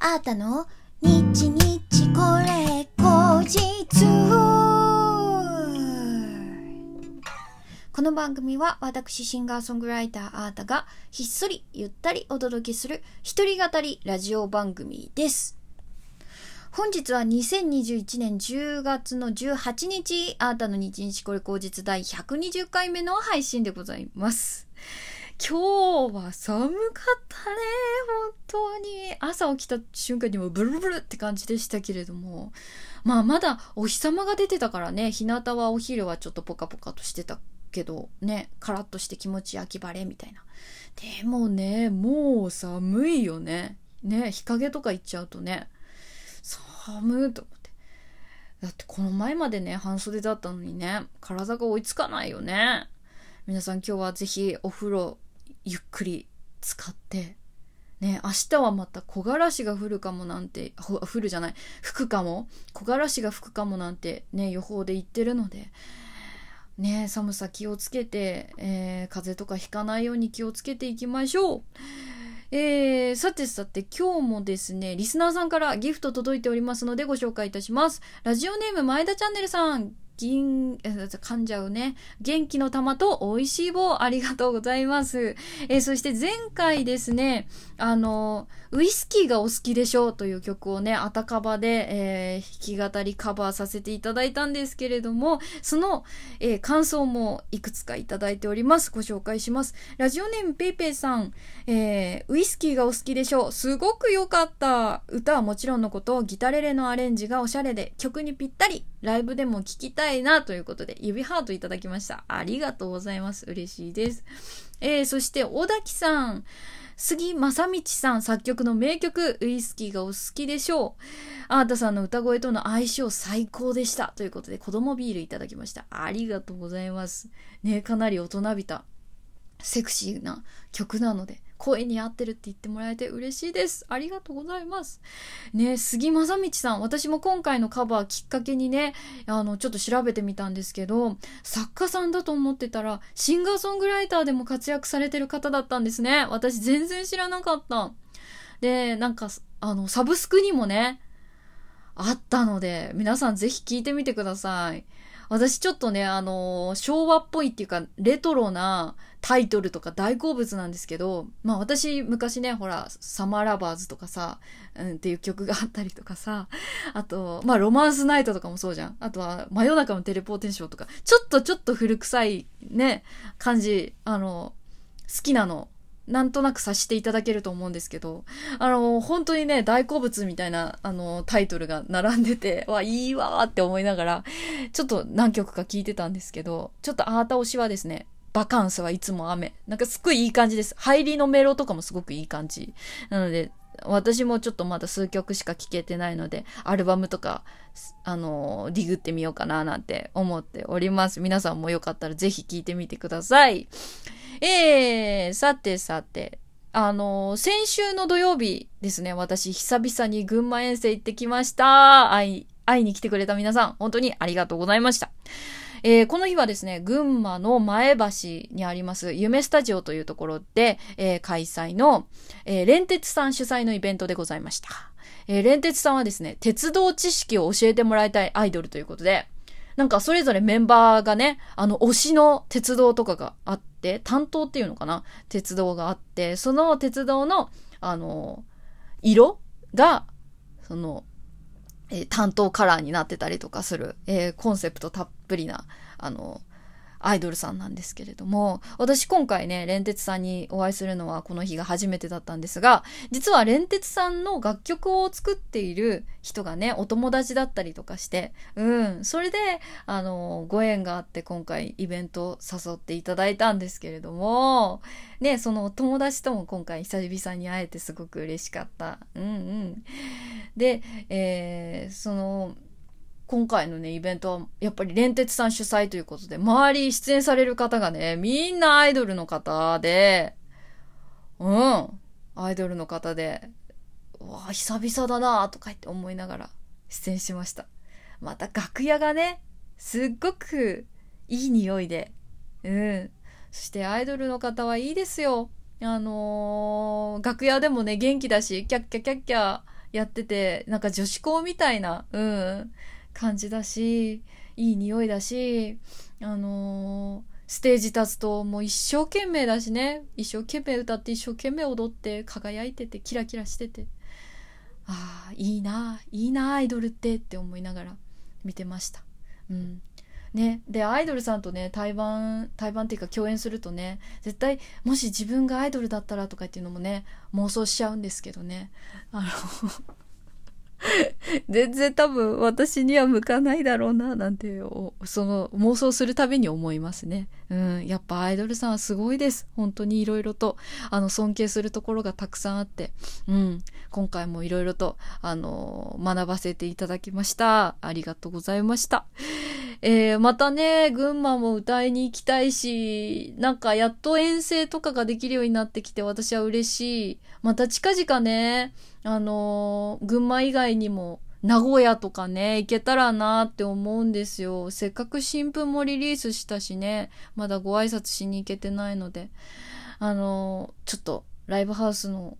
あーたの？日日これ後日この番組は私シンガーソングライターあーたがひっそりゆったりお届けする一人語りラジオ番組です。本日は2021年10月の18日、あーたの日日これ後日第120回目の配信でございます。今日は寒かったね、本当に。朝起きた瞬間にもブルブルって感じでしたけれども。まあまだお日様が出てたからね、日向はお昼はちょっとポカポカとしてたけど、ね、カラッとして気持ちいい秋晴れみたいな。でもね、もう寒いよね。ね、日陰とか行っちゃうとね、寒いと思って。だってこの前までね、半袖だったのにね、体が追いつかないよね。皆さん今日はぜひお風呂ゆっくり使って、ね、明日はまた木枯らしが降るかもなんて、降るじゃない、吹くかも木枯らしが吹くかもなんてね、予報で言ってるので、ね、寒さ気をつけて、えー風邪とかひかないように気をつけていきましょう。えー、さてさて今日もですね、リスナーさんからギフト届いておりますのでご紹介いたします。ラジオネーム前田チャンネルさん、銀、え噛んじゃうね。元気の玉と美味しい棒ありがとうございます。えーそして前回ですね、あの、ウイスキーがお好きでしょうという曲をね、あたかばで、えー弾き語りカバーさせていただいたんですけれども、その、えー感想もいくつかいただいております。ご紹介します。ラジオネームペイペイさん、えーウイスキーがお好きでしょう。すごく良かった。歌はもちろんのこと、ギタレレのアレンジがおしゃれで、曲にぴったり、ライブでも聴きたいなということで、指ハートいただきました。ありがとうございます。嬉しいです。えーそして、小滝さん。杉正道さん作曲の名曲、ウイスキーがお好きでしょう。あーたさんの歌声との相性最高でした。ということで、子供ビールいただきました。ありがとうございます。ね、かなり大人びた、セクシーな曲なので、声に合ってるって言ってもらえて嬉しいです。ありがとうございます。ね、杉正道さん、私も今回のカバーきっかけにね、あの、ちょっと調べてみたんですけど、作家さんだと思ってたら、シンガーソングライターでも活躍されてる方だったんですね。私全然知らなかった。で、なんか、あの、サブスクにもね、あったので、皆さんぜひ聞いてみてください。私ちょっとね、あの昭和っぽいっていうか、レトロなタイトルとか大好物なんですけど、まあ私昔ね、ほら、サマーラバーズとかさ、うんっていう曲があったりとかさ、あと、まあロマンスナイトとかもそうじゃん。あとは、真夜中のテレポーテーションとか、ちょっとちょっと古臭いね、感じ、あの、好きなの。なんとなく察していただけると思うんですけど、あの、本当にね、大好物みたいな、あの、タイトルが並んでて、わ、いいわーって思いながら、ちょっと何曲か聞いてたんですけど、ちょっとあーた推しはですね、バカンスはいつも雨。なんかすっごいいい感じです。入りのメロとかもすごくいい感じ。なので、私もちょっとまだ数曲しか聴けてないので、アルバムとか、あの、ディグってみようかななんて思っております。皆さんもよかったらぜひ聴いてみてください。えー、さてさて、あの、先週の土曜日ですね、私久々に群馬遠征行ってきました。会い、会いに来てくれた皆さん、本当にありがとうございました。えーこの日はですね、群馬の前橋にあります、夢スタジオというところで、えー開催の、えー、連鉄さん主催のイベントでございました。えー、連鉄さんはですね、鉄道知識を教えてもらいたいアイドルということで、なんかそれぞれメンバーがね、あの推しの鉄道とかがあって、担当っていうのかな？鉄道があって、その鉄道の、あの、色が、その、えー担当カラーになってたりとかする、えーコンセプトたっぷりな、あの、アイドルさんなんですけれども、私今回ね、連鉄さんにお会いするのはこの日が初めてだったんですが、実は連鉄さんの楽曲を作っている人がね、お友達だったりとかして、うん、それで、あの、ご縁があって今回イベントを誘っていただいたんですけれども、ね、そのお友達とも今回久々に会えてすごく嬉しかった。うんうん。で、えーその、今回のね、イベントは、やっぱり連鉄さん主催ということで、周り出演される方がね、みんなアイドルの方で、うん、アイドルの方で、うわ、久々だなとか言って思いながら出演しました。また楽屋がね、すっごくいい匂いで、うん。そしてアイドルの方はいいですよ。あのー楽屋でもね、元気だし、キャッキャキャッキャやってて、なんか女子校みたいな、うん、感じだし、いい匂いだし、あのー、ステージ立つともう一生懸命だしね。一生懸命歌って一生懸命踊って輝いててキラキラしてて。ああ、いいな、いいな、アイドルってって思いながら見てました。うん。ね、でアイドルさんとね対バン対バンっていうか共演するとね絶対もし自分がアイドルだったらとかっていうのもね妄想しちゃうんですけどねあの 全然多分私には向かないだろうな、なんて、その妄想するたびに思いますね。うん。やっぱアイドルさんはすごいです。本当に色々と、あの、尊敬するところがたくさんあって、うん。今回も色々と、あの、学ばせていただきました。ありがとうございました。えー、またね、群馬も歌いに行きたいし、なんかやっと遠征とかができるようになってきて私は嬉しい。また近々ね、あのー、群馬以外にも名古屋とかね、行けたらなって思うんですよ。せっかく新聞もリリースしたしね、まだご挨拶しに行けてないので、あのー、ちょっとライブハウスの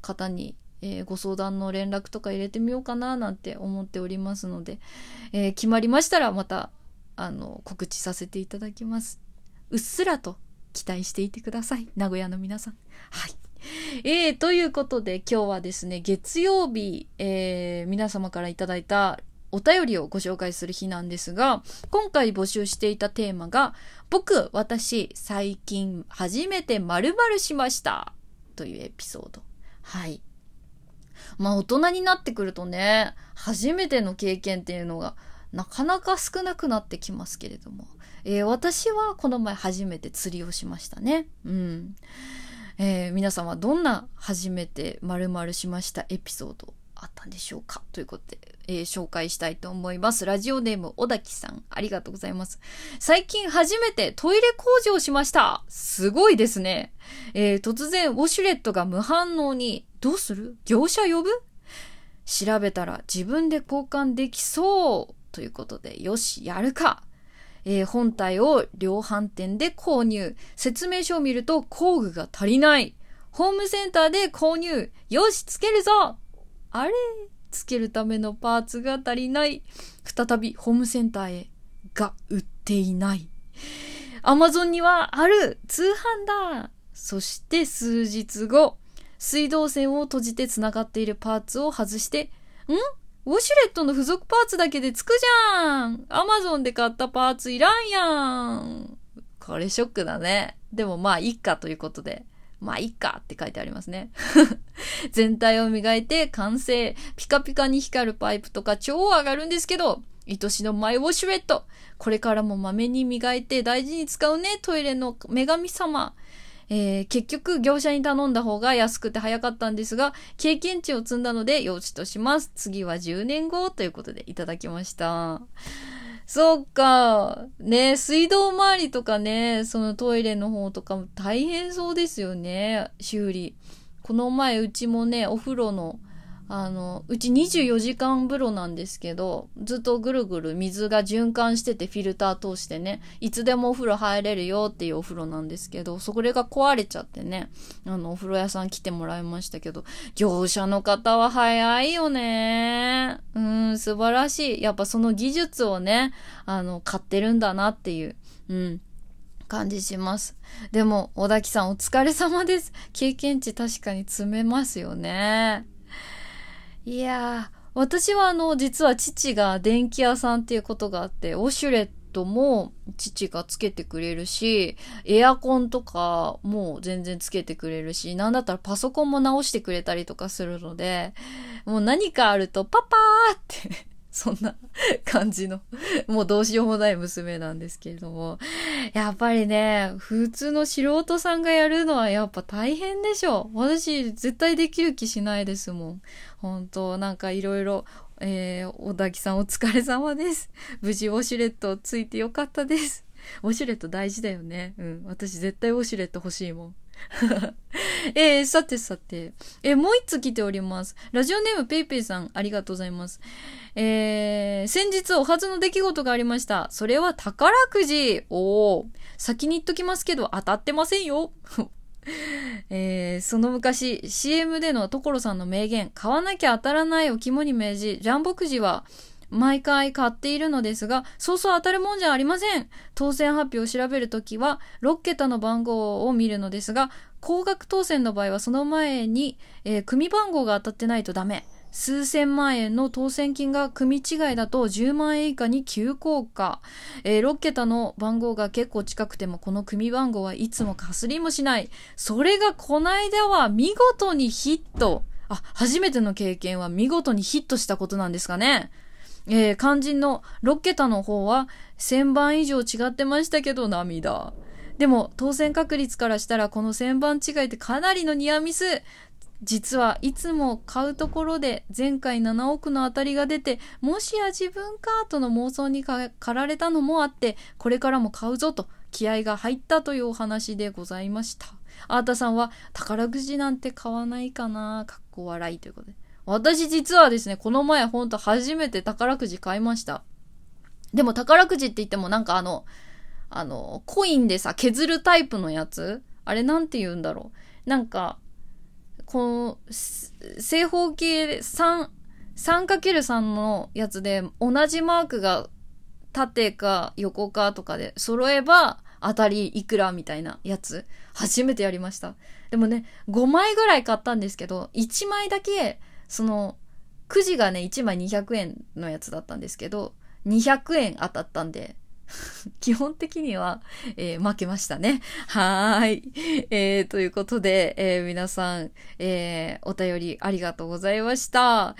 方に、えー、ご相談の連絡とか入れてみようかななんて思っておりますので、えー、決まりましたらまた、あの、告知させていただきます。うっすらと期待していてください。名古屋の皆さん。はい。えー、ということで今日はですね、月曜日、えー、皆様からいただいたお便りをご紹介する日なんですが、今回募集していたテーマが、僕、私、最近初めて〇〇しましたというエピソード。はい。まあ大人になってくるとね、初めての経験っていうのがなかなか少なくなってきますけれども、えー、私はこの前初めて釣りをしましたね。うん。えー、皆さんはどんな初めて〇〇しましたエピソードあったんでしょうか？ということで、えー、紹介したいと思います。ラジオネーム、小滝さん、ありがとうございます。最近初めてトイレ工事をしました。すごいですね。えー、突然、ウォシュレットが無反応に、どうする？業者呼ぶ？調べたら自分で交換できそう。ということで、よし、やるか。えー、本体を量販店で購入。説明書を見ると工具が足りない。ホームセンターで購入。よし、つけるぞあれ？つけるためのパーツが足りない。再びホームセンターへ。が売っていない。アマゾンにはある通販だそして数日後、水道線を閉じて繋がっているパーツを外して、ん？ウォシュレットの付属パーツだけでつくじゃんアマゾンで買ったパーツいらんやんこれショックだね。でもまあ、いっかということで。まあ、いっかって書いてありますね。全体を磨いて完成。ピカピカに光るパイプとか超上がるんですけど、愛しのマイウォシュレット。これからもまめに磨いて大事に使うね、トイレの女神様。えー、結局業者に頼んだ方が安くて早かったんですが、経験値を積んだので用地とします。次は10年後ということでいただきました。そっか。ね、水道周りとかね、そのトイレの方とかも大変そうですよね、修理。この前うちもね、お風呂のあの、うち24時間風呂なんですけど、ずっとぐるぐる水が循環しててフィルター通してね、いつでもお風呂入れるよっていうお風呂なんですけど、それが壊れちゃってね、あの、お風呂屋さん来てもらいましたけど、業者の方は早いよね。うん、素晴らしい。やっぱその技術をね、あの、買ってるんだなっていう。うん。感じします。でも、小滝さんお疲れ様です。経験値確かに詰めますよね。いやー、私はあの、実は父が電気屋さんっていうことがあって、ウォシュレットも父がつけてくれるし、エアコンとかも全然つけてくれるし、なんだったらパソコンも直してくれたりとかするので、もう何かあるとパパーってそんな感じの もうどうしようもない娘なんですけれども。やっぱりね、普通の素人さんがやるのはやっぱ大変でしょ。私、絶対できる気しないですもん。本当なんかいろいろ、えー、小滝さんお疲れ様です。無事ウォシュレットついてよかったです。ウォシュレット大事だよね。うん。私絶対ウォシュレット欲しいもん。えー、さてさて。えー、もう一つ来ております。ラジオネームペイペイさん、ありがとうございます。えー、先日お初の出来事がありました。それは宝くじ。おー。先に言っときますけど、当たってませんよ。えー、その昔、CM での所さんの名言、買わなきゃ当たらないを肝に銘じ、ジャンボくじは、毎回買っているのですが、そうそう当たるもんじゃありません。当選発表を調べるときは、6桁の番号を見るのですが、高額当選の場合はその前に、えー、組番号が当たってないとダメ。数千万円の当選金が組違いだと10万円以下に急降下。えー、6桁の番号が結構近くてもこの組番号はいつもかすりもしない。それがこないだは見事にヒット。あ、初めての経験は見事にヒットしたことなんですかね。えー、肝心の6桁の方は1000番以上違ってましたけど涙。でも当選確率からしたらこの1000番違いってかなりのニアミス。実はいつも買うところで前回7億の当たりが出て、もしや自分かとの妄想に駆られたのもあって、これからも買うぞと気合が入ったというお話でございました。あーたさんは宝くじなんて買わないかなかっこ笑いということで。私実はですね、この前ほんと初めて宝くじ買いました。でも宝くじって言ってもなんかあの、あの、コインでさ、削るタイプのやつ？あれなんて言うんだろう？なんか、この、正方形3、3×3 のやつで同じマークが縦か横かとかで揃えば当たりいくらみたいなやつ？初めてやりました。でもね、5枚ぐらい買ったんですけど、1枚だけ、その、くじがね、1枚200円のやつだったんですけど、200円当たったんで、基本的には、えー、負けましたね。はーい。えー、ということで、えー、皆さん、え、お便りありがとうございました。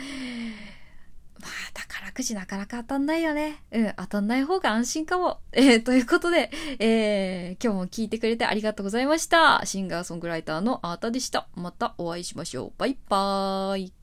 まあ、宝くじなかなか当たんないよね。うん、当たんない方が安心かも。えー、ということで、えー、今日も聞いてくれてありがとうございました。シンガーソングライターのあーたでした。またお会いしましょう。バイバーイ。